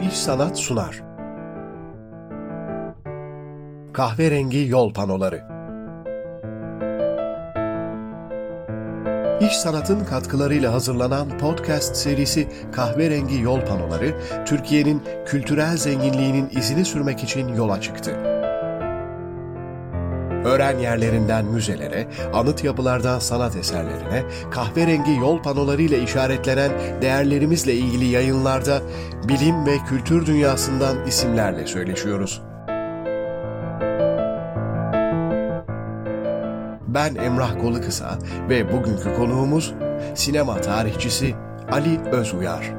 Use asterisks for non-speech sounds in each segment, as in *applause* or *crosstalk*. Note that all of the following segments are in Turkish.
İş Sanat sunar. Kahverengi Yol Panoları İş Sanat'ın katkılarıyla hazırlanan podcast serisi Kahverengi Yol Panoları, Türkiye'nin kültürel zenginliğinin izini sürmek için yola çıktı. Öğren yerlerinden müzelere, anıt yapılardan sanat eserlerine, kahverengi yol panolarıyla işaretlenen değerlerimizle ilgili yayınlarda bilim ve kültür dünyasından isimlerle söyleşiyoruz. Ben Emrah Kolukısa ve bugünkü konuğumuz sinema tarihçisi Ali Özuyar.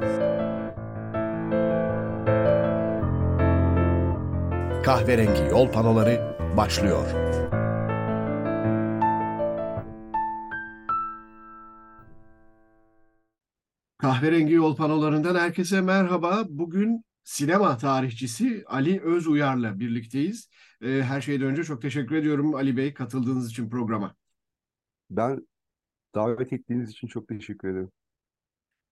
Kahverengi yol panoları başlıyor. Kahverengi yol panolarından herkese merhaba. Bugün sinema tarihçisi Ali Özuyar'la birlikteyiz. Ee, her şeyden önce çok teşekkür ediyorum Ali Bey katıldığınız için programa. Ben davet ettiğiniz için çok teşekkür ederim.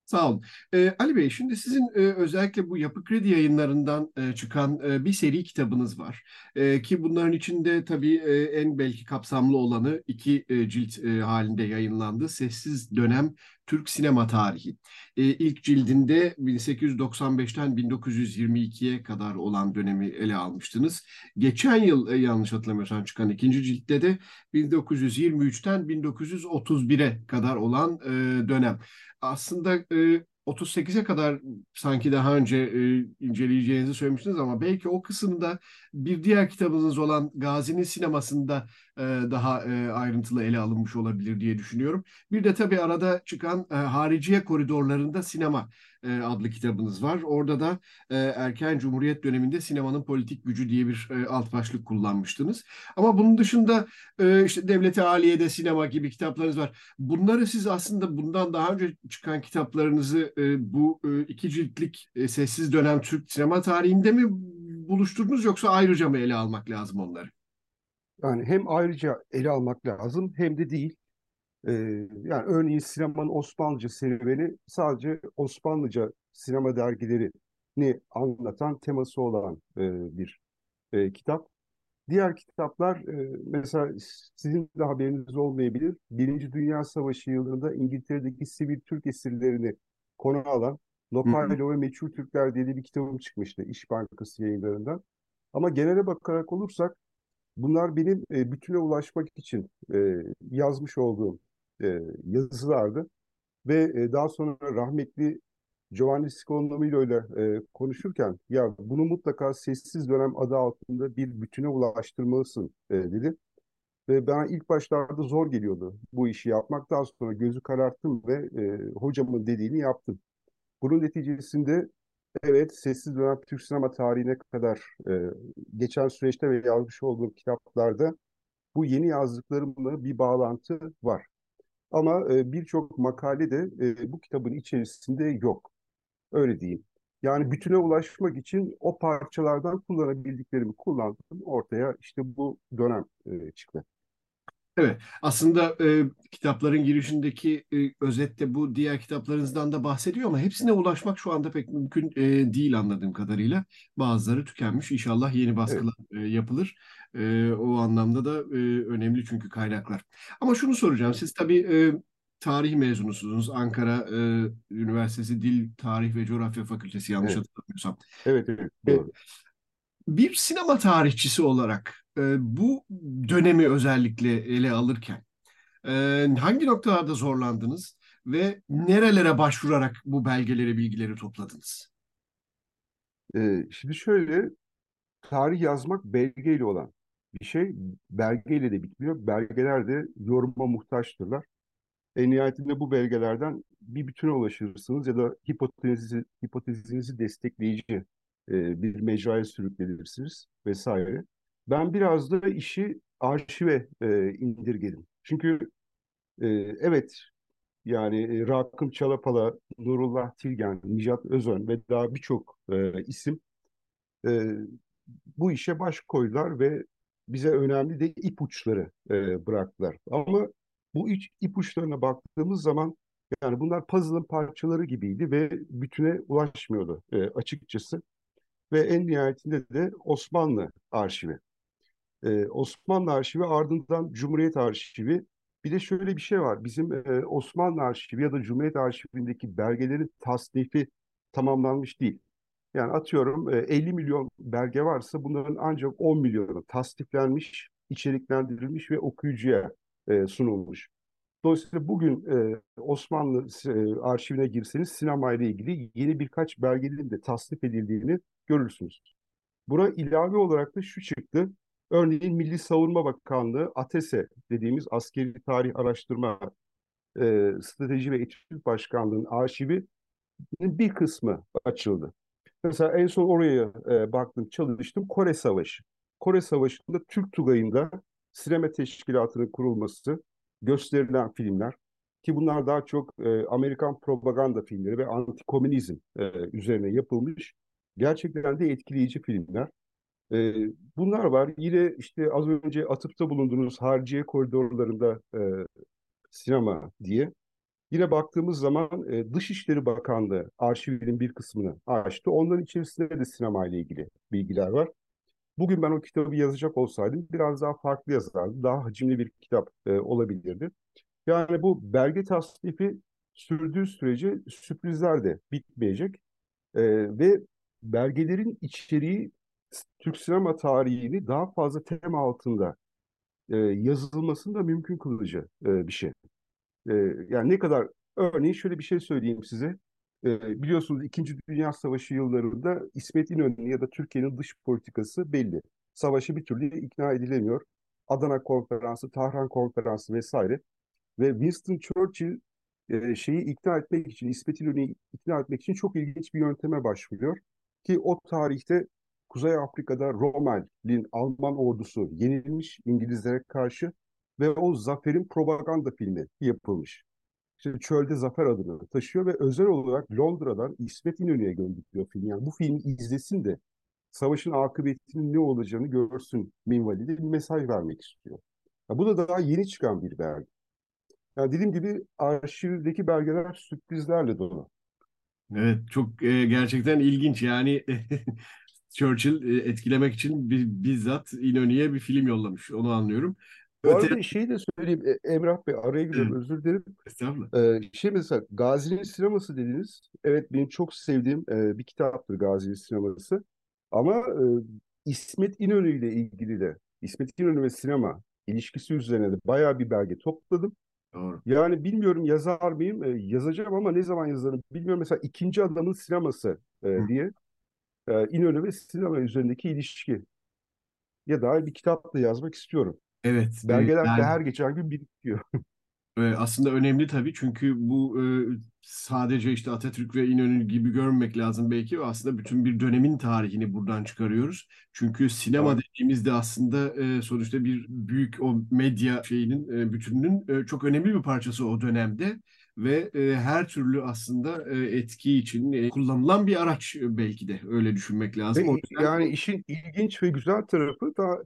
Sağ olun. Ee, Ali Bey, şimdi sizin e, özellikle bu Yapı Kredi yayınlarından e, çıkan e, bir seri kitabınız var. E, ki bunların içinde tabii e, en belki kapsamlı olanı iki e, cilt e, halinde yayınlandı. Sessiz Dönem Türk Sinema Tarihi. E, ilk cildinde 1895'ten 1922'ye kadar olan dönemi ele almıştınız. Geçen yıl e, yanlış hatırlamıyorsam çıkan ikinci ciltte de 1923'ten 1931'e kadar olan e, dönem aslında e, 38'e kadar sanki daha önce e, inceleyeceğinizi söylemiştiniz ama belki o kısımda bir diğer kitabınız olan Gazi'nin sinemasında daha e, ayrıntılı ele alınmış olabilir diye düşünüyorum. Bir de tabii arada çıkan e, Hariciye Koridorlarında Sinema e, adlı kitabınız var. Orada da e, erken Cumhuriyet döneminde sinemanın politik gücü diye bir e, alt başlık kullanmıştınız. Ama bunun dışında e, işte Devleti Aliye'de sinema gibi kitaplarınız var. Bunları siz aslında bundan daha önce çıkan kitaplarınızı e, bu e, iki ciltlik e, Sessiz Dönem Türk sinema tarihinde mi buluşturdunuz yoksa ayrıca mı ele almak lazım onları? Yani hem ayrıca ele almak lazım hem de değil. Ee, yani örneğin sinemanın Osmanlıca serüveni sadece Osmanlıca sinema dergilerini anlatan teması olan e, bir e, kitap. Diğer kitaplar e, mesela sizin de haberiniz olmayabilir. Birinci Dünya Savaşı yılında İngiltere'deki sivil Türk esirlerini konu alan Lokaylo ve Meçhul Türkler diye bir kitabım çıkmıştı İş Bankası yayınlarından. Ama genele bakarak olursak bunlar benim e, bütüne ulaşmak için e, yazmış olduğum e, yazılardı. Ve e, daha sonra rahmetli Giovanni Scolnomilo ile e, konuşurken ya bunu mutlaka sessiz dönem adı altında bir bütüne ulaştırmalısın e, dedi. Ve bana ilk başlarda zor geliyordu bu işi yapmak. Daha sonra gözü kararttım ve e, hocamın dediğini yaptım. Bunun neticesinde evet sessiz dönem Türk sinema tarihine kadar e, geçen süreçte ve yazmış olduğum kitaplarda bu yeni yazdıklarımla bir bağlantı var. Ama e, birçok makale de e, bu kitabın içerisinde yok. Öyle diyeyim. Yani bütüne ulaşmak için o parçalardan kullanabildiklerimi kullandım. Ortaya işte bu dönem e, çıktı. Evet, aslında e, kitapların girişindeki e, özette bu diğer kitaplarınızdan da bahsediyor ama hepsine ulaşmak şu anda pek mümkün e, değil anladığım kadarıyla. Bazıları tükenmiş. İnşallah yeni baskılar evet. e, yapılır. E, o anlamda da e, önemli çünkü kaynaklar. Ama şunu soracağım. Siz tabii e, tarih mezunusunuz. Ankara e, Üniversitesi Dil, Tarih ve Coğrafya Fakültesi yanlış evet. hatırlamıyorsam. Evet, evet. Doğru. E, bir sinema tarihçisi olarak e, bu dönemi özellikle ele alırken e, hangi noktalarda zorlandınız ve nerelere başvurarak bu belgeleri, bilgileri topladınız? E, şimdi şöyle, tarih yazmak belgeyle olan bir şey. Belgeyle de bitmiyor. Belgeler de yoruma muhtaçtırlar. En nihayetinde bu belgelerden bir bütüne ulaşırsınız ya da hipotezinizi, hipotezinizi destekleyici e, bir mecraya sürüklenirsiniz vesaire. Ben biraz da işi arşive e, indirgedim. Çünkü e, evet yani e, Rakım Çalapala, Nurullah Tilgen, Nicat Özön ve daha birçok e, isim e, bu işe baş koydular ve bize önemli de ipuçları e, bıraktılar. Ama bu iç, ipuçlarına baktığımız zaman yani bunlar puzzle'ın parçaları gibiydi ve bütüne ulaşmıyordu e, açıkçası. ve en nihayetinde de Osmanlı arşivi. Osmanlı arşivi ardından Cumhuriyet arşivi. Bir de şöyle bir şey var. Bizim Osmanlı arşivi ya da Cumhuriyet arşivindeki belgelerin tasnifi tamamlanmış değil. Yani atıyorum 50 milyon belge varsa bunların ancak 10 milyonu tasdiflenmiş, içeriklendirilmiş ve okuyucuya sunulmuş. Dolayısıyla bugün Osmanlı arşivine girseniz sinema ilgili yeni birkaç belgenin de tasnif edildiğini görürsünüz. Buna ilave olarak da şu çıktı. Örneğin Milli Savunma Bakanlığı ATESE dediğimiz Askeri Tarih Araştırma Strateji ve Etüt Başkanlığı'nın arşivi bir kısmı açıldı. Mesela en son oraya e, baktım, çalıştım. Kore Savaşı. Kore Savaşı'nda Türk Tugayı'nda sinema teşkilatının kurulması, gösterilen filmler ki bunlar daha çok e, Amerikan propaganda filmleri ve antikomünizm e, üzerine yapılmış gerçekten de etkileyici filmler. E, bunlar var. Yine işte az önce atıfta bulunduğunuz Harciye koridorlarında e, sinema diye Yine baktığımız zaman e, Dışişleri Bakanlığı arşivinin bir kısmını açtı. Onların içerisinde de sinema ile ilgili bilgiler var. Bugün ben o kitabı yazacak olsaydım biraz daha farklı yazardım. Daha hacimli bir kitap e, olabilirdi. Yani bu belge tasnifi sürdüğü sürece sürprizler de bitmeyecek. E, ve belgelerin içeriği Türk sinema tarihini daha fazla tema altında e, yazılmasını da mümkün kılıcı e, bir şey. E, yani ne kadar örneğin şöyle bir şey söyleyeyim size. E, biliyorsunuz İkinci Dünya Savaşı yıllarında İsmet İnönü ya da Türkiye'nin dış politikası belli. Savaşı bir türlü ikna edilemiyor. Adana Konferansı, Tahran Konferansı vesaire. Ve Winston Churchill e, şeyi ikna etmek için, İsmet İnönü'yü ikna etmek için çok ilginç bir yönteme başvuruyor. Ki o tarihte Kuzey Afrika'da Rommel'in Alman ordusu yenilmiş İngilizlere karşı ve o zaferin propaganda filmi yapılmış. İşte Çölde Zafer adını taşıyor ve özel olarak Londra'dan İsmet İnönü'ye gönderiliyor film. Yani bu filmi izlesin de savaşın akıbetinin ne olacağını görsün minvalinde bir mesaj vermek istiyor. Ya bu da daha yeni çıkan bir belge. Yani dediğim gibi arşivdeki belgeler sürprizlerle dolu. Evet, çok e, gerçekten ilginç. Yani *laughs* Churchill e, etkilemek için bizzat İnönü'ye bir film yollamış. Onu anlıyorum. Bu Öte... arada şeyi de söyleyeyim e, Emrah Bey araya giriyorum özür dilerim. Estağfurullah. Ee, şey mesela Gazi'nin sineması dediniz. Evet benim çok sevdiğim e, bir kitaptır Gazi'nin sineması. Ama e, İsmet İnönü ile ilgili de İsmet İnönü ve sinema ilişkisi üzerine de bayağı bir belge topladım. Doğru. Yani bilmiyorum yazar mıyım? E, yazacağım ama ne zaman yazarım bilmiyorum. Mesela ikinci adamın sineması e, diye e, İnönü ve sinema üzerindeki ilişki ya da bir kitap da yazmak istiyorum. Evet. Belgeler yani, de her geçen gün birikiyor. *laughs* aslında önemli tabii çünkü bu e, sadece işte Atatürk ve İnönü gibi görmemek lazım belki. Aslında bütün bir dönemin tarihini buradan çıkarıyoruz. Çünkü sinema evet. dediğimizde aslında e, sonuçta bir büyük o medya şeyinin e, bütününün çok önemli bir parçası o dönemde ve her türlü aslında etki için kullanılan bir araç belki de öyle düşünmek lazım. Ve, yani işin ilginç ve güzel tarafı da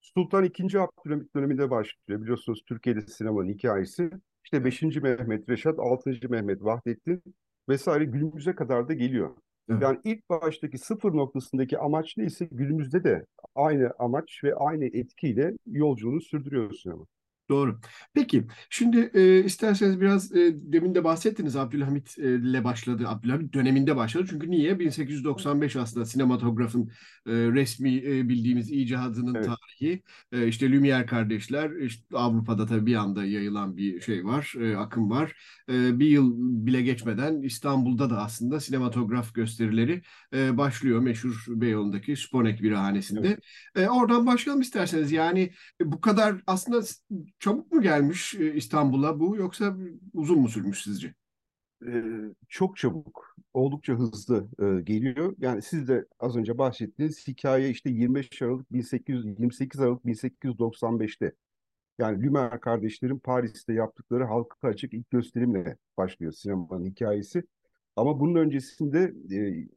Sultan II. Abdülhamit döneminde başlıyor. Biliyorsunuz Türkiye'de sinemanın hikayesi. İşte 5. Mehmet Reşat, 6. Mehmet Vahdettin vesaire günümüze kadar da geliyor. Evet. Yani ilk baştaki sıfır noktasındaki amaç neyse günümüzde de aynı amaç ve aynı etkiyle yolculuğunu sürdürüyor sinema. Doğru. Peki şimdi e, isterseniz biraz e, demin de bahsettiniz Abdülhamit e, ile başladı. Abdülhamit döneminde başladı. Çünkü niye? 1895 aslında sinematografın e, resmi e, bildiğimiz icadının evet. tarihi. E, işte Lumière kardeşler işte Avrupa'da tabii bir anda yayılan bir şey var, e, akım var. E, bir yıl bile geçmeden İstanbul'da da aslında sinematograf gösterileri e, başlıyor. Meşhur Beyoğlu'ndaki Sponek Birahanesi'nde. Evet. E, oradan başlayalım isterseniz. Yani bu kadar aslında Çabuk mu gelmiş e, İstanbul'a bu yoksa uzun mu sürmüş sizce? Ee, çok çabuk, oldukça hızlı e, geliyor. Yani siz de az önce bahsettiğiniz hikaye işte 25 Aralık 1800, 28 Aralık 1895'te. Yani Lumière kardeşlerin Paris'te yaptıkları halka açık ilk gösterimle başlıyor sinemanın hikayesi. Ama bunun öncesinde e,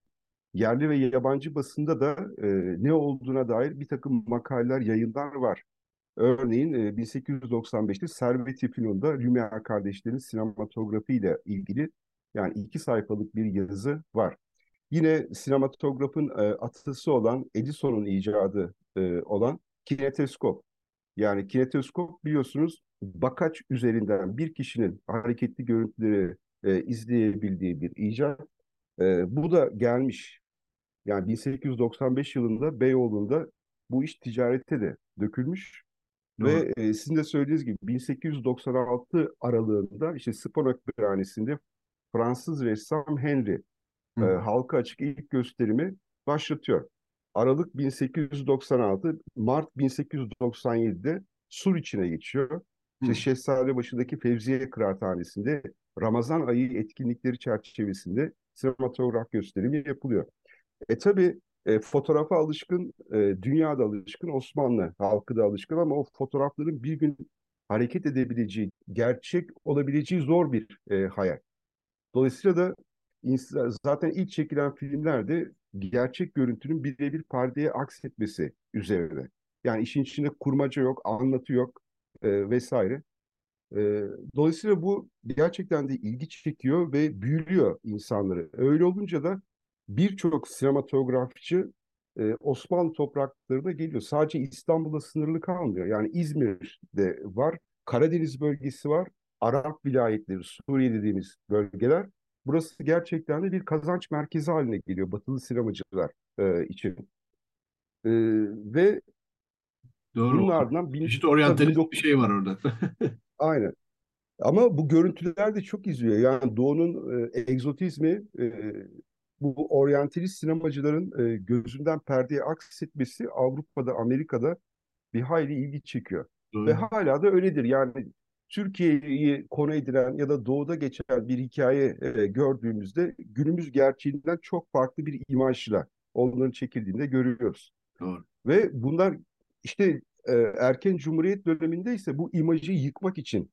yerli ve yabancı basında da e, ne olduğuna dair bir takım makaleler, yayınlar var. Örneğin 1895'te Servet-i Fünun'da Lumière kardeşlerin sinematografi ile ilgili yani iki sayfalık bir yazı var. yine sinematografın atısı olan Edison'un icadı olan kineteskop. Yani kineteskop biliyorsunuz bakaç üzerinden bir kişinin hareketli görüntüleri izleyebildiği bir icat. Bu da gelmiş. Yani 1895 yılında Beyoğlu'nda bu iş ticarete de dökülmüş. Doğru. Ve e, sizin de söylediğiniz gibi 1896 aralığında işte Sponak Birhanesi'nde Fransız ressam Henry e, halka açık ilk gösterimi başlatıyor. Aralık 1896, Mart 1897'de Sur içine geçiyor. İşte Şehzadebaşı'daki Fevziye Kıraathanesi'nde Ramazan ayı etkinlikleri çerçevesinde sinematograf gösterimi yapılıyor. E tabi e, fotoğrafa alışkın, e, dünyada alışkın, Osmanlı halkı da alışkın ama o fotoğrafların bir gün hareket edebileceği, gerçek olabileceği zor bir e, hayal. Dolayısıyla da zaten ilk çekilen filmlerde gerçek görüntünün birebir perdeye aksetmesi üzerine. Yani işin içinde kurmaca yok, anlatı yok e, vesaire. E, dolayısıyla bu gerçekten de ilgi çekiyor ve büyülüyor insanları. Öyle olunca da birçok sinematografçı e, Osmanlı topraklarına geliyor. Sadece İstanbul'da sınırlı kalmıyor. Yani İzmir'de var, Karadeniz bölgesi var, Arap vilayetleri, Suriye dediğimiz bölgeler. Burası gerçekten de bir kazanç merkezi haline geliyor batılı sinemacılar e, için. E, ve Doğru. bunun ardından... İşte oryantalist bir şey var orada. *laughs* Aynen. Ama bu görüntüler de çok izliyor. Yani Doğu'nun e, egzotizmi e, bu oryantalist sinemacıların e, gözünden perdeye aksetmesi Avrupa'da, Amerika'da bir hayli ilgi çekiyor. Doğru. Ve hala da öyledir. Yani Türkiye'yi konu edilen ya da doğuda geçen bir hikaye e, gördüğümüzde günümüz gerçeğinden çok farklı bir imajla onların çekildiğinde görüyoruz. Doğru. Ve bunlar işte e, erken Cumhuriyet döneminde ise bu imajı yıkmak için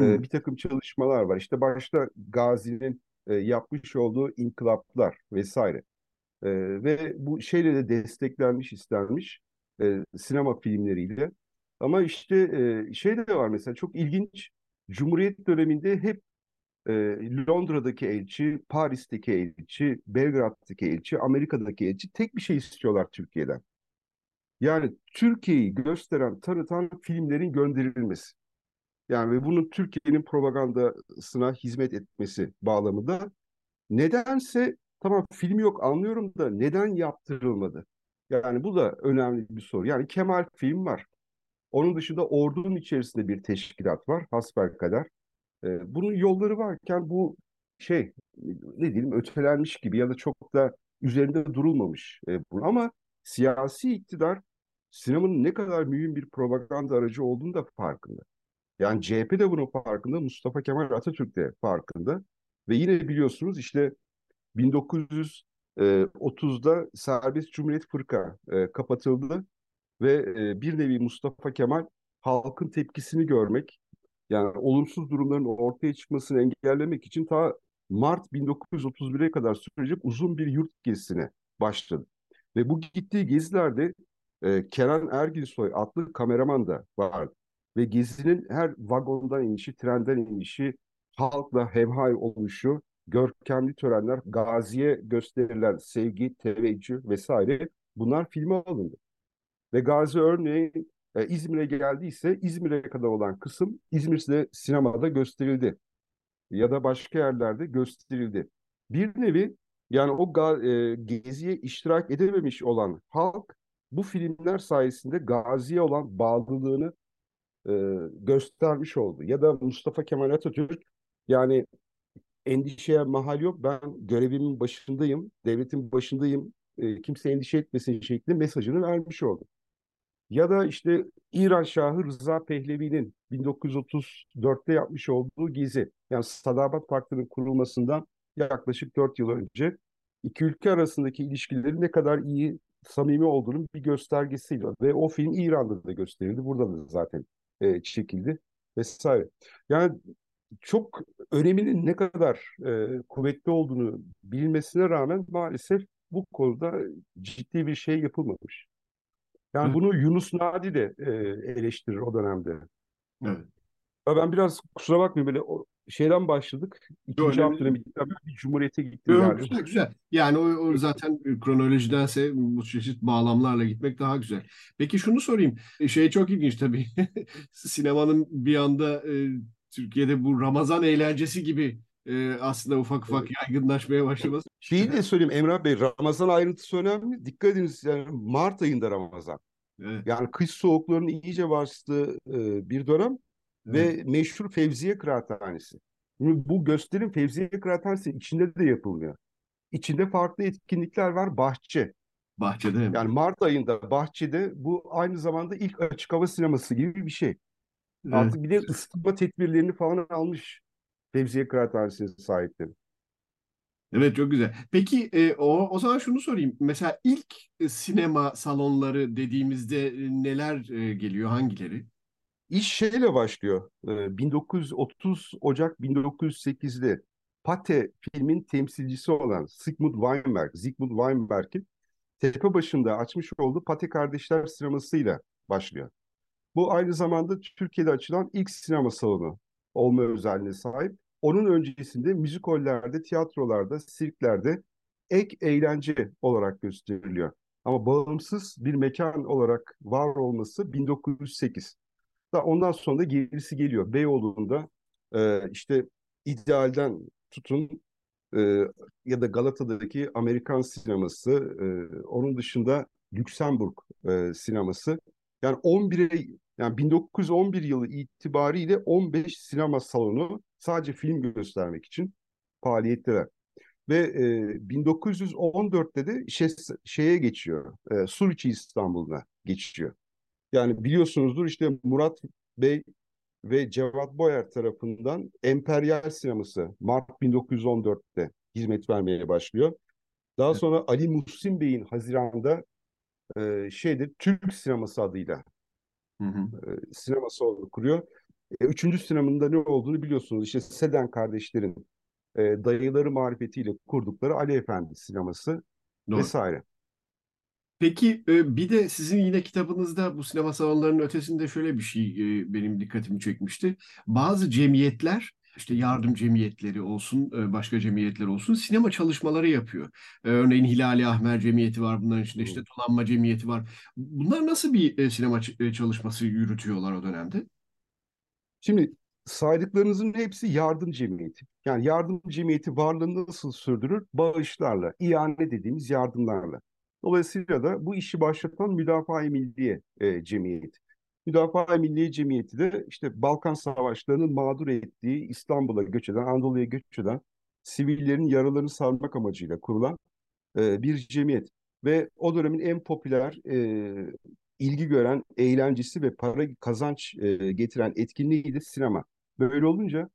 e, bir takım çalışmalar var. İşte başta Gazi'nin e, yapmış olduğu inkılaplar vesaire. E, ve bu şeyle de desteklenmiş, istenmiş e, sinema filmleriyle. Ama işte e, şey de var mesela çok ilginç. Cumhuriyet döneminde hep e, Londra'daki elçi, Paris'teki elçi, Belgrad'daki elçi, Amerika'daki elçi tek bir şey istiyorlar Türkiye'den. Yani Türkiye'yi gösteren, tanıtan filmlerin gönderilmesi. Yani ve bunun Türkiye'nin propagandasına hizmet etmesi bağlamında. Nedense tamam film yok anlıyorum da neden yaptırılmadı? Yani bu da önemli bir soru. Yani Kemal film var. Onun dışında ordunun içerisinde bir teşkilat var hasbelkader. E, bunun yolları varken bu şey ne diyelim ötelenmiş gibi ya da çok da üzerinde durulmamış e, bunu. Ama siyasi iktidar sinemanın ne kadar mühim bir propaganda aracı olduğunu da farkında. Yani CHP de bunun farkında, Mustafa Kemal Atatürk de farkında. Ve yine biliyorsunuz işte 1930'da Serbest Cumhuriyet Fırka e, kapatıldı ve e, bir nevi Mustafa Kemal halkın tepkisini görmek, yani olumsuz durumların ortaya çıkmasını engellemek için ta Mart 1931'e kadar sürecek uzun bir yurt gezisine başladı. Ve bu gittiği gezilerde e, Kenan Erginsoy adlı kameraman da vardı. Ve gezinin her vagondan inişi, trenden inişi, halkla hemhal oluşu, görkemli törenler, gaziye gösterilen sevgi, teveccüh vesaire bunlar filme alındı. Ve Gazi örneğin e, İzmir'e geldiyse İzmir'e kadar olan kısım İzmir'de sinemada gösterildi. Ya da başka yerlerde gösterildi. Bir nevi yani o e, geziye iştirak edememiş olan halk bu filmler sayesinde Gazi'ye olan bağlılığını e, göstermiş oldu. Ya da Mustafa Kemal Atatürk yani endişeye mahal yok ben görevimin başındayım, devletin başındayım, e, kimse endişe etmesin şeklinde mesajını vermiş oldu. Ya da işte İran Şahı Rıza Pehlevi'nin 1934'te yapmış olduğu gezi. Yani Sadabat Paktı'nın kurulmasından yaklaşık 4 yıl önce iki ülke arasındaki ilişkilerin ne kadar iyi, samimi olduğunun bir göstergesiydi. Ve o film İran'da da gösterildi. Burada da zaten e, çekildi vesaire. Yani çok öneminin ne kadar e, kuvvetli olduğunu bilmesine rağmen maalesef bu konuda ciddi bir şey yapılmamış. Yani Hı. bunu Yunus Nadi de e, eleştirir o dönemde. Evet. Ben biraz kusura bakmayın böyle şeyden başladık. İkinci Abdülhamit'ten bir Cumhuriyet'e gittim Yok, güzel güzel. Yani o, o zaten kronolojidense bu çeşit bağlamlarla gitmek daha güzel. Peki şunu sorayım. E, Şey çok ilginç tabii. *laughs* Sinemanın bir anda e, Türkiye'de bu Ramazan eğlencesi gibi e, aslında ufak ufak yaygınlaşmaya başlaması. Şeyi de söyleyeyim Emrah Bey, Ramazan ayrıntısı önemli. Dikkat ediniz yani Mart ayında Ramazan. Evet, Yani kış soğuklarının iyice bastığı e, bir dönem ve meşhur Fevziye Kıraathanesi. Şimdi bu gösterim Fevziye Kıraathanesi'nin içinde de yapılmıyor. İçinde farklı etkinlikler var. Bahçe. Bahçede mi? Yani Mart ayında bahçede bu aynı zamanda ilk açık hava sineması gibi bir şey. Evet. Artık bir de ısıtma tedbirlerini falan almış Fevziye Kıraathanesi'nin sahipleri. Evet çok güzel. Peki e, o o zaman şunu sorayım. Mesela ilk e, sinema salonları dediğimizde e, neler e, geliyor? Hangileri? İş şeyle başlıyor. Ee, 1930 Ocak 1908'de Pate filmin temsilcisi olan Sigmund Weinberg, Sigmund Weinberg'in Tepebaşı'nda açmış olduğu Pate Kardeşler sinemasıyla başlıyor. Bu aynı zamanda Türkiye'de açılan ilk sinema salonu olma özelliğine sahip. Onun öncesinde müzikollerde, tiyatrolarda, sirklerde ek eğlence olarak gösteriliyor. Ama bağımsız bir mekan olarak var olması 1908. Da ondan sonra da gerisi geliyor. Beyoğlu'nda e, işte idealden tutun e, ya da Galata'daki Amerikan sineması, e, onun dışında Lüksemburg e, sineması. Yani 11'e yani 1911 yılı itibariyle 15 sinema salonu sadece film göstermek için faaliyetteler. Ve e, 1914'te de şey, şeye geçiyor, e, Suriçi İstanbul'da geçiyor. Yani biliyorsunuzdur işte Murat Bey ve Cevat Boyer tarafından Emperyal Sineması Mart 1914'te hizmet vermeye başlıyor. Daha sonra Ali Muhsin Bey'in Haziran'da e, şeydir Türk Sineması adıyla Hı hı. e, sinema salonu kuruyor. E, üçüncü sinemanın da ne olduğunu biliyorsunuz. İşte Seden kardeşlerin e, dayıları marifetiyle kurdukları Ali Efendi sineması Doğru. vesaire. Peki e, bir de sizin yine kitabınızda bu sinema salonlarının ötesinde şöyle bir şey e, benim dikkatimi çekmişti. Bazı cemiyetler işte yardım cemiyetleri olsun, e, başka cemiyetler olsun sinema çalışmaları yapıyor. Örneğin Hilali Ahmer Cemiyeti var, bunların içinde işte Tulanma Cemiyeti var. Bunlar nasıl bir sinema çalışması yürütüyorlar o dönemde? Şimdi saydıklarınızın hepsi yardım cemiyeti. Yani yardım cemiyeti varlığını nasıl sürdürür? Bağışlarla, ihane dediğimiz yardımlarla. Dolayısıyla da bu işi başlatan Müdafaa-i Milliye e, Cemiyeti. Müdafaa-i Milliye Cemiyeti de işte Balkan Savaşları'nın mağdur ettiği İstanbul'a göç eden, Anadolu'ya göç eden sivillerin yaralarını sarmak amacıyla kurulan e, bir cemiyet. Ve o dönemin en popüler e, ilgi gören eğlencesi ve para kazanç e, getiren etkinliği de sinema. Böyle olunca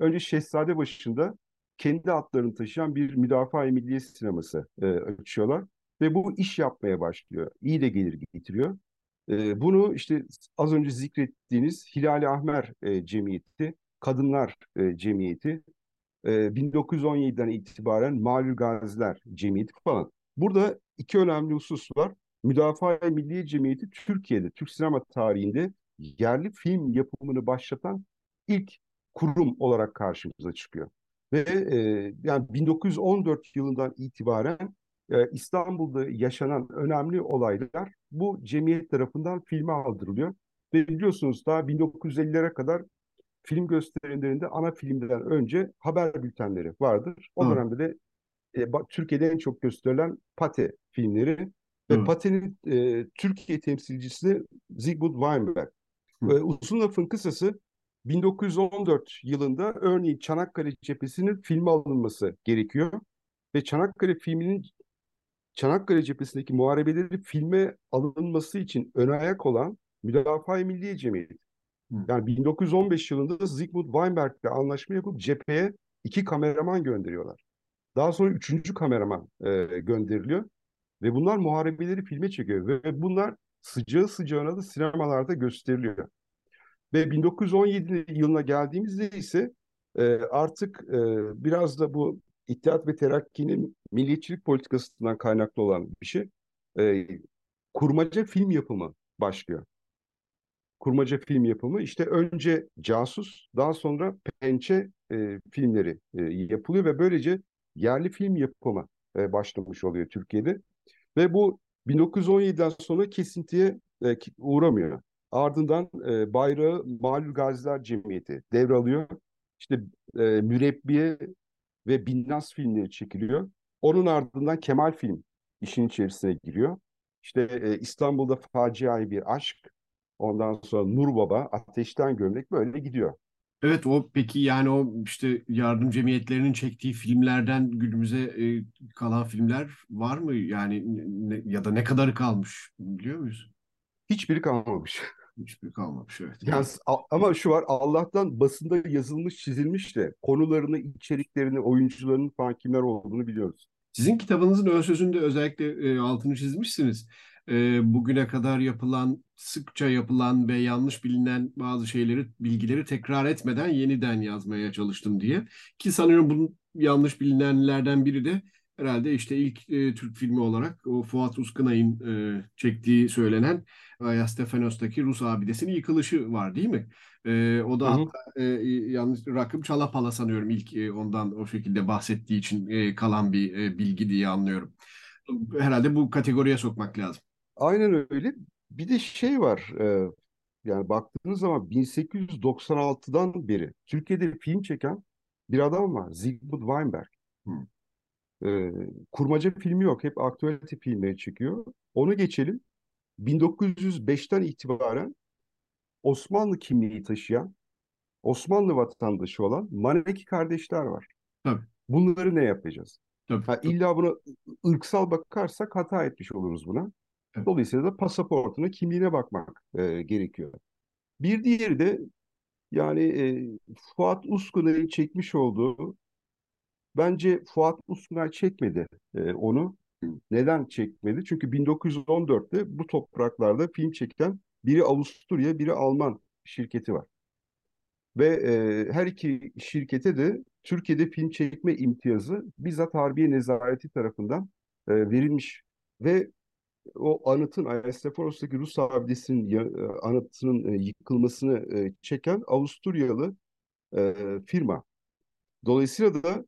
önce Şehzade başında kendi adlarını taşıyan bir müdafaa-i milliye sineması e, açıyorlar ve bu iş yapmaya başlıyor. İyi de gelir getiriyor. E, bunu işte az önce zikrettiğiniz Hilali Ahmer e, Cemiyeti, Kadınlar e, Cemiyeti, e, 1917'den itibaren Malul Gaziler Cemiyeti falan. Burada iki önemli husus var. Müdafaa-i Cemiyeti Türkiye'de, Türk sinema tarihinde yerli film yapımını başlatan ilk kurum olarak karşımıza çıkıyor. Ve e, yani 1914 yılından itibaren e, İstanbul'da yaşanan önemli olaylar bu cemiyet tarafından filme aldırılıyor. Ve biliyorsunuz daha 1950'lere kadar film gösterimlerinde ana filmden önce haber bültenleri vardır. O Doğru, dönemde de e, Türkiye'de en çok gösterilen Pate filmleri ve. Pate'nin e, Türkiye temsilcisi Zygmunt Weinberg. Hı, E, uzun lafın kısası 1914 yılında örneğin Çanakkale cephesinin filme alınması gerekiyor ve Çanakkale filminin Çanakkale cephesindeki muharebeleri filme alınması için ön ayak olan Müdafaa-i Milliye Cemiyeti. Yani 1915 yılında Zygmunt Weinberg'le anlaşma yapıp cepheye iki kameraman gönderiyorlar. Daha sonra üçüncü kameraman e, gönderiliyor ve bunlar muharebeleri filme çekiyor ve bunlar sıcağı sıcağına da sinemalarda gösteriliyor. Ve 1917 yılına geldiğimizde ise e, artık e, biraz da bu İttihat ve Terakki'nin milliyetçilik politikasından kaynaklı olan bir şey. E, kurmaca film yapımı başlıyor. kurmaca film yapımı. İşte önce Casus, daha sonra Pençe e, filmleri e, yapılıyor ve böylece yerli film yapımı e, başlamış oluyor Türkiye'de. Ve bu 1917'den sonra kesintiye e, uğramıyor. Ardından e, bayrağı Malul Gaziler Cemiyeti devralıyor. İşte e, Mürebbiye ve Binnaz filmleri çekiliyor. Onun ardından Kemal Film işin içerisine giriyor. İşte e, İstanbul'da faciai bir aşk, ondan sonra Nur Baba, Ateşten Gömlek böyle gidiyor. Evet o peki yani o işte yardım cemiyetlerinin çektiği filmlerden günümüze e, kalan filmler var mı? Yani ne, ya da ne kadarı kalmış biliyor muyuz? Hiçbiri kalmamış. *laughs* Hiçbir kalmamış evet. Yani, ama şu var Allah'tan basında yazılmış çizilmiş de konularını, içeriklerini, oyuncularının falan kimler olduğunu biliyoruz. Sizin kitabınızın ön sözünde özellikle e, altını çizmişsiniz. E, bugüne kadar yapılan, sıkça yapılan ve yanlış bilinen bazı şeyleri, bilgileri tekrar etmeden yeniden yazmaya çalıştım diye. Ki sanıyorum bunun yanlış bilinenlerden biri de herhalde işte ilk e, Türk filmi olarak o Fuat Uskınay'ın e, çektiği söylenen Ayastefanos'taki Rus abidesinin yıkılışı var değil mi? E, o da hatta, e, yanlış rakım Çalapala sanıyorum ilk e, ondan o şekilde bahsettiği için e, kalan bir e, bilgi diye anlıyorum. Herhalde bu kategoriye sokmak lazım. Aynen öyle. Bir de şey var. E, yani baktığınız zaman 1896'dan beri Türkiye'de film çeken bir adam var. Zygmunt Weinberg. Hmm. E, kurmaca filmi yok. Hep aktualite filmleri çekiyor. Onu geçelim. 1905'ten itibaren Osmanlı kimliği taşıyan, Osmanlı vatandaşı olan Maneki kardeşler var. Tabii. Bunları ne yapacağız? Tabii. Ha, illa buna ırksal bakarsak hata etmiş oluruz buna. Evet. Dolayısıyla da pasaportuna, kimliğine bakmak e, gerekiyor. Bir diğeri de yani e, Fuat Uskunay'ın çekmiş olduğu bence Fuat Uskunay çekmedi e, onu. Neden çekmedi? Çünkü 1914'te bu topraklarda film çeken biri Avusturya, biri Alman şirketi var. Ve e, her iki şirkete de Türkiye'de film çekme imtiyazı bizzat Harbiye Nezareti tarafından e, verilmiş. Ve o anıtın, Ayasteforos'taki Rus abidesinin e, anıtının e, yıkılmasını e, çeken Avusturyalı e, firma. Dolayısıyla da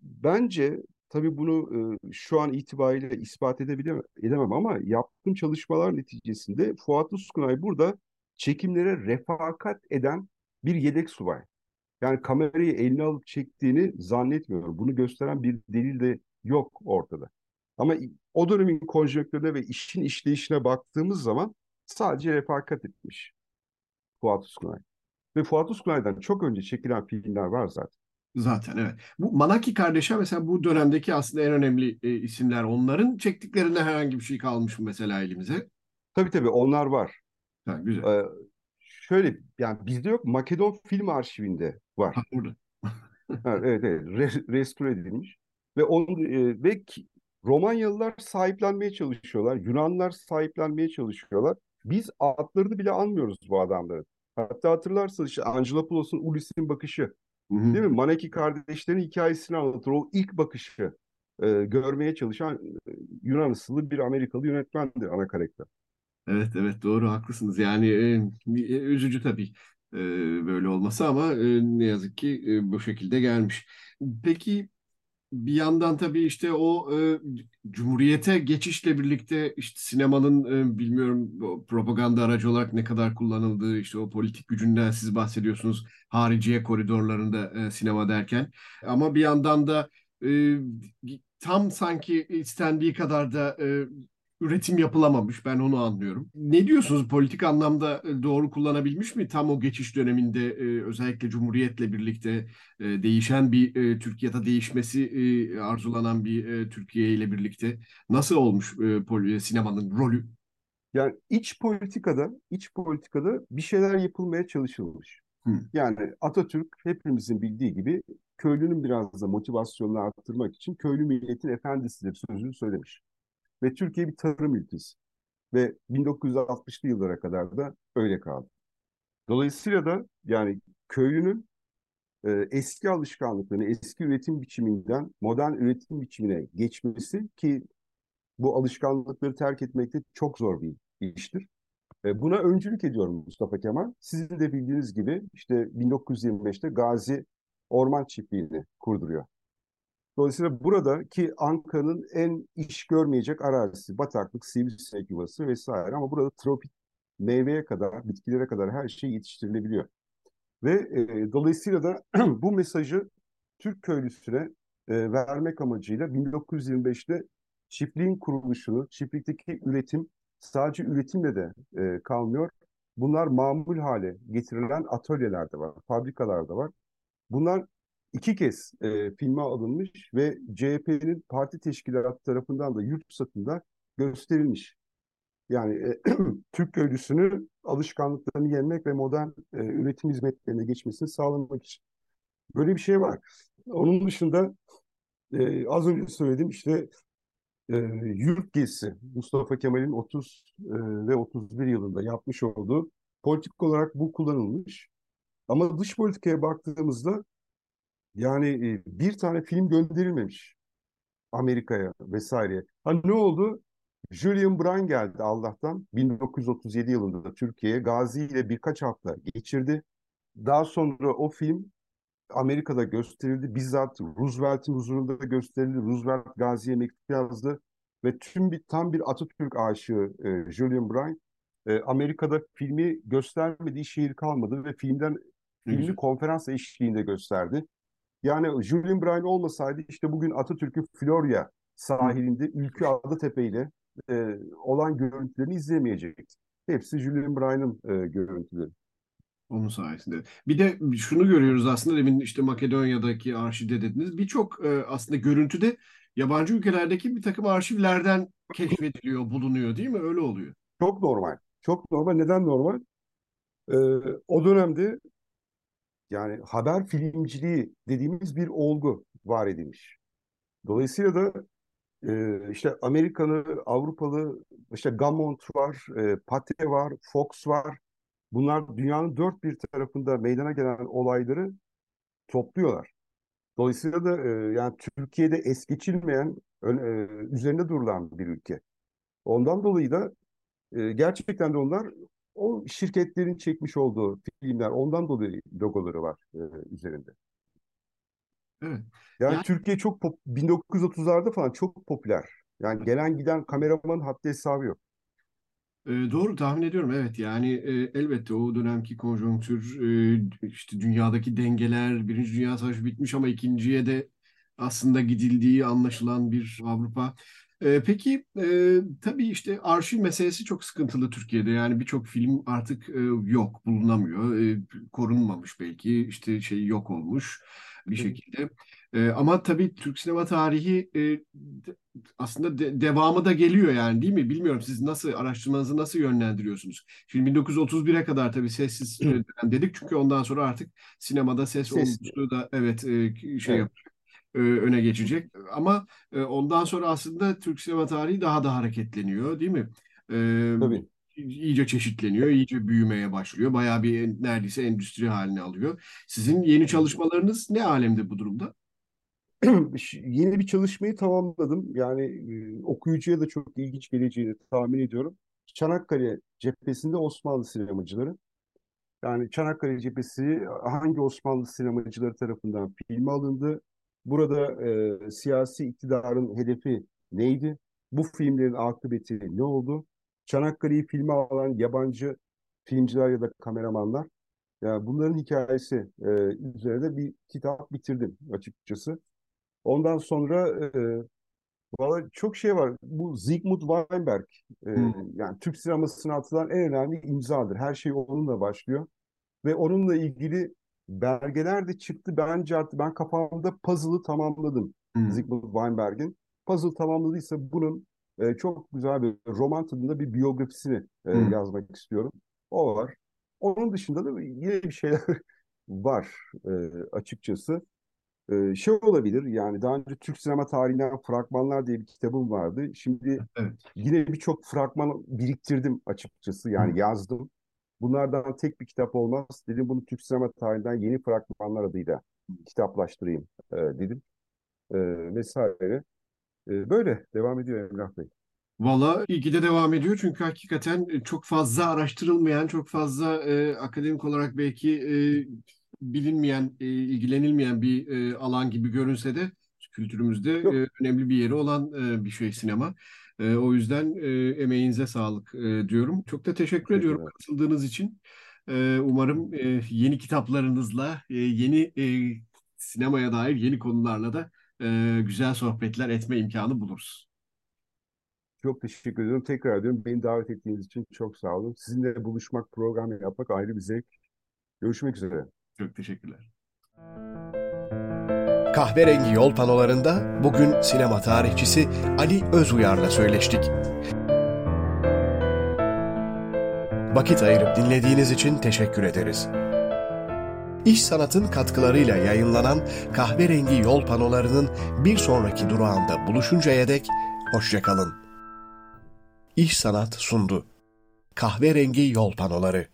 bence Tabii bunu e, şu an itibariyle ispat edebilemem edemem ama yaptığım çalışmalar neticesinde Fuat Uskunay burada çekimlere refakat eden bir yedek subay. Yani kamerayı eline alıp çektiğini zannetmiyorum. Bunu gösteren bir delil de yok ortada. Ama o dönemin konjonktürüne ve işin işleyişine baktığımız zaman sadece refakat etmiş Fuat Uskunay. Ve Fuat Uskunay'dan çok önce çekilen filmler var zaten. Zaten evet. Bu Manaki kardeşler mesela bu dönemdeki aslında en önemli e, isimler. Onların çektiklerinde herhangi bir şey kalmış mı mesela elimize? Tabii tabii onlar var. Ha, güzel. Ee, şöyle yani bizde yok Makedon Film Arşivinde var. Ha, burada. *laughs* evet evet Re- restore edilmiş ve onu e, ve Romanyalılar sahiplenmeye çalışıyorlar. Yunanlar sahiplenmeye çalışıyorlar. Biz adlarını bile anmıyoruz bu adamların. Hatta hatırlarsanız işte Angelopoulos'un Ulysses'in bakışı Hı-hı. Değil mi? Maneki kardeşlerin hikayesini anlatır. O ilk bakışı e, görmeye çalışan e, Yunan asıllı bir Amerikalı yönetmendir ana karakter. Evet evet doğru haklısınız. Yani e, e, üzücü tabii e, böyle olması ama e, ne yazık ki e, bu şekilde gelmiş. Peki bir yandan tabii işte o e, Cumhuriyete geçişle birlikte işte sinemanın e, bilmiyorum propaganda aracı olarak ne kadar kullanıldığı işte o politik gücünden siz bahsediyorsunuz hariciye koridorlarında e, sinema derken. Ama bir yandan da e, tam sanki istendiği kadar da e, üretim yapılamamış. Ben onu anlıyorum. Ne diyorsunuz? Politik anlamda e, doğru kullanabilmiş mi? Tam o geçiş döneminde e, özellikle Cumhuriyet'le birlikte e, değişen bir Türkiye'de değişmesi arzulanan bir Türkiye ile birlikte nasıl olmuş sinemanın rolü? Yani iç politikada, iç politikada bir şeyler yapılmaya çalışılmış. Hmm. Yani Atatürk hepimizin bildiği gibi köylünün biraz da motivasyonunu arttırmak için köylü milletin efendisidir sözünü söylemiş. Ve Türkiye bir tarım ülkesi. Ve 1960'lı yıllara kadar da öyle kaldı. Dolayısıyla da yani köylünün e, eski alışkanlıklarını, eski üretim biçiminden modern üretim biçimine geçmesi ki bu alışkanlıkları terk etmekte çok zor bir iştir. E, buna öncülük ediyor Mustafa Kemal. Sizin de bildiğiniz gibi işte 1925'te Gazi Orman Çiftliği'ni kurduruyor. Dolayısıyla buradaki Ankara'nın en iş görmeyecek arazisi, bataklık, sivrisinek yuvası vesaire ama burada tropik meyveye kadar, bitkilere kadar her şey yetiştirilebiliyor. Ve e, dolayısıyla da *clears throat* bu mesajı Türk köylüsüne e, vermek amacıyla 1925'te çiftliğin kuruluşunu, çiftlikteki üretim sadece üretimle de e, kalmıyor. Bunlar mamul hale getirilen atölyeler de var, fabrikalar da var. Bunlar iki kez e, filme alınmış ve CHP'nin parti teşkilatı tarafından da yurt satında gösterilmiş. Yani e, *clears throat* Türk köylüsünü alışkanlıklarını yenmek ve modern e, üretim hizmetlerine geçmesini sağlamak için. Böyle bir şey var. Onun dışında e, az önce söyledim işte e, yurt gezisi Mustafa Kemal'in 30 e, ve 31 yılında yapmış olduğu politik olarak bu kullanılmış. Ama dış politikaya baktığımızda yani e, bir tane film gönderilmemiş Amerika'ya vesaire. Ha ne oldu? Julian Brown geldi Allah'tan 1937 yılında Türkiye'ye Gazi ile birkaç hafta geçirdi. Daha sonra o film Amerika'da gösterildi. Bizzat Roosevelt'in huzurunda gösterildi. Roosevelt Gazi'ye mektup yazdı. Ve tüm bir tam bir Atatürk aşığı e, Julian Brown e, Amerika'da filmi göstermediği şehir kalmadı ve filmden filmi konferans eşliğinde gösterdi. Yani Julian Brown olmasaydı işte bugün Atatürk'ün Florya sahilinde Ülkü Adatepe ile e, olan görüntülerini izleyemeyecektik. Hepsi Julian Brown'ın e, görüntüleri. Onun sayesinde. Bir de şunu görüyoruz aslında demin işte Makedonya'daki arşivde dediniz. Birçok e, aslında görüntüde yabancı ülkelerdeki bir takım arşivlerden keşfediliyor, bulunuyor değil mi? Öyle oluyor. Çok normal. Çok normal. Neden normal? Ee, o dönemde yani haber filmciliği dediğimiz bir olgu var edilmiş. Dolayısıyla da e, işte Amerikalı, Avrupalı, işte Gammon var, e, Pate var, Fox var. Bunlar dünyanın dört bir tarafında meydana gelen olayları topluyorlar. Dolayısıyla da e, yani Türkiye'de es geçilmeyen, e, üzerinde durulan bir ülke. Ondan dolayı da e, gerçekten de onlar o şirketlerin çekmiş olduğu filmler ondan dolayı logoları var e, üzerinde. Evet. Yani, Yani Türkiye çok pop, 1930'larda falan çok popüler. Yani gelen giden kameraman haddi hesabı yok. e, doğru tahmin ediyorum evet yani e, elbette o dönemki konjonktür e, işte dünyadaki dengeler Birinci Dünya Savaşı bitmiş ama ikinciye de aslında gidildiği anlaşılan bir Avrupa. E, peki e, tabii işte arşiv meselesi çok sıkıntılı Türkiye'de yani birçok film artık e, yok bulunamıyor e, korunmamış belki işte şey yok olmuş bir şekilde. E, ama tabii Türk sinema tarihi e, aslında de- devamı da geliyor yani değil mi? Bilmiyorum siz nasıl araştırmanızı nasıl yönlendiriyorsunuz? Şimdi 1931'e kadar tabii sessiz dönem dedik çünkü ondan sonra artık sinemada ses olmuşluğu da evet e, şey Evet. yap e, öne geçecek. Ama e, ondan sonra aslında Türk sinema tarihi daha da hareketleniyor değil mi? E, Tabii. iyice çeşitleniyor, iyice büyümeye başlıyor. Bayağı bir neredeyse endüstri haline alıyor. Sizin yeni çalışmalarınız ne alemde bu durumda? *clears throat* Yeni bir çalışmayı tamamladım. Yani e, okuyucuya da çok ilginç geleceğini tahmin ediyorum. Çanakkale cephesinde Osmanlı sinemacıları. Yani Çanakkale cephesi hangi Osmanlı sinemacıları tarafından filme alındı? Burada e, siyasi iktidarın hedefi neydi? Bu filmlerin akıbeti ne oldu? Çanakkale'yi filme alan yabancı filmciler ya da kameramanlar. Yani bunların hikayesi e, üzerine bir kitap bitirdim açıkçası. Ondan sonra e, valla çok şey var. Bu Zygmunt Weinberg e, Hmm, yani Türk sinemasına atılan en önemli imzadır. Her şey onunla başlıyor. Ve onunla ilgili belgeler de çıktı. Bence artık ben kafamda puzzle'ı tamamladım. hmm, Zygmunt Weinberg'in. Puzzle tamamladıysa bunun e, çok güzel bir roman tadında bir biyografisini e, hmm. yazmak istiyorum. O var. Onun dışında da yine bir şeyler *laughs* var e, açıkçası. E, şey olabilir yani daha önce Türk sinema tarihinden fragmanlar diye bir kitabım vardı. Şimdi Evet. yine birçok fragman biriktirdim açıkçası Hmm, yani yazdım. Bunlardan tek bir kitap olmaz. Dedim bunu Türk sinema tarihinden yeni fragmanlar adıyla kitaplaştırayım e, dedim e, vesaire. E, böyle devam ediyor Emrah Bey. Valla ilgi de devam ediyor çünkü hakikaten e, çok fazla araştırılmayan, çok fazla e, akademik olarak belki e, bilinmeyen, e, ilgilenilmeyen bir e, alan gibi görünse de kültürümüzde Yok. e, önemli bir yeri olan e, bir şey sinema. E, o yüzden e, emeğinize sağlık e, diyorum. Çok da teşekkür ediyorum Teşekkürler. katıldığınız için. E, umarım e, yeni kitaplarınızla, e, yeni e, sinemaya dair yeni konularla da e, güzel sohbetler etme imkanı buluruz. Çok teşekkür ediyorum. Tekrar ediyorum. Beni davet ettiğiniz için çok sağ olun. Sizinle buluşmak, program yapmak ayrı bir zevk. Görüşmek üzere. Çok teşekkürler. Kahverengi yol panolarında bugün sinema tarihçisi Ali Özuyar'la söyleştik. Vakit ayırıp dinlediğiniz için teşekkür ederiz. İş Sanat'ın katkılarıyla yayınlanan Kahverengi Yol panolarının bir sonraki durağında buluşuncaya dek hoşçakalın. İş Sanat sundu. Kahverengi Yol panoları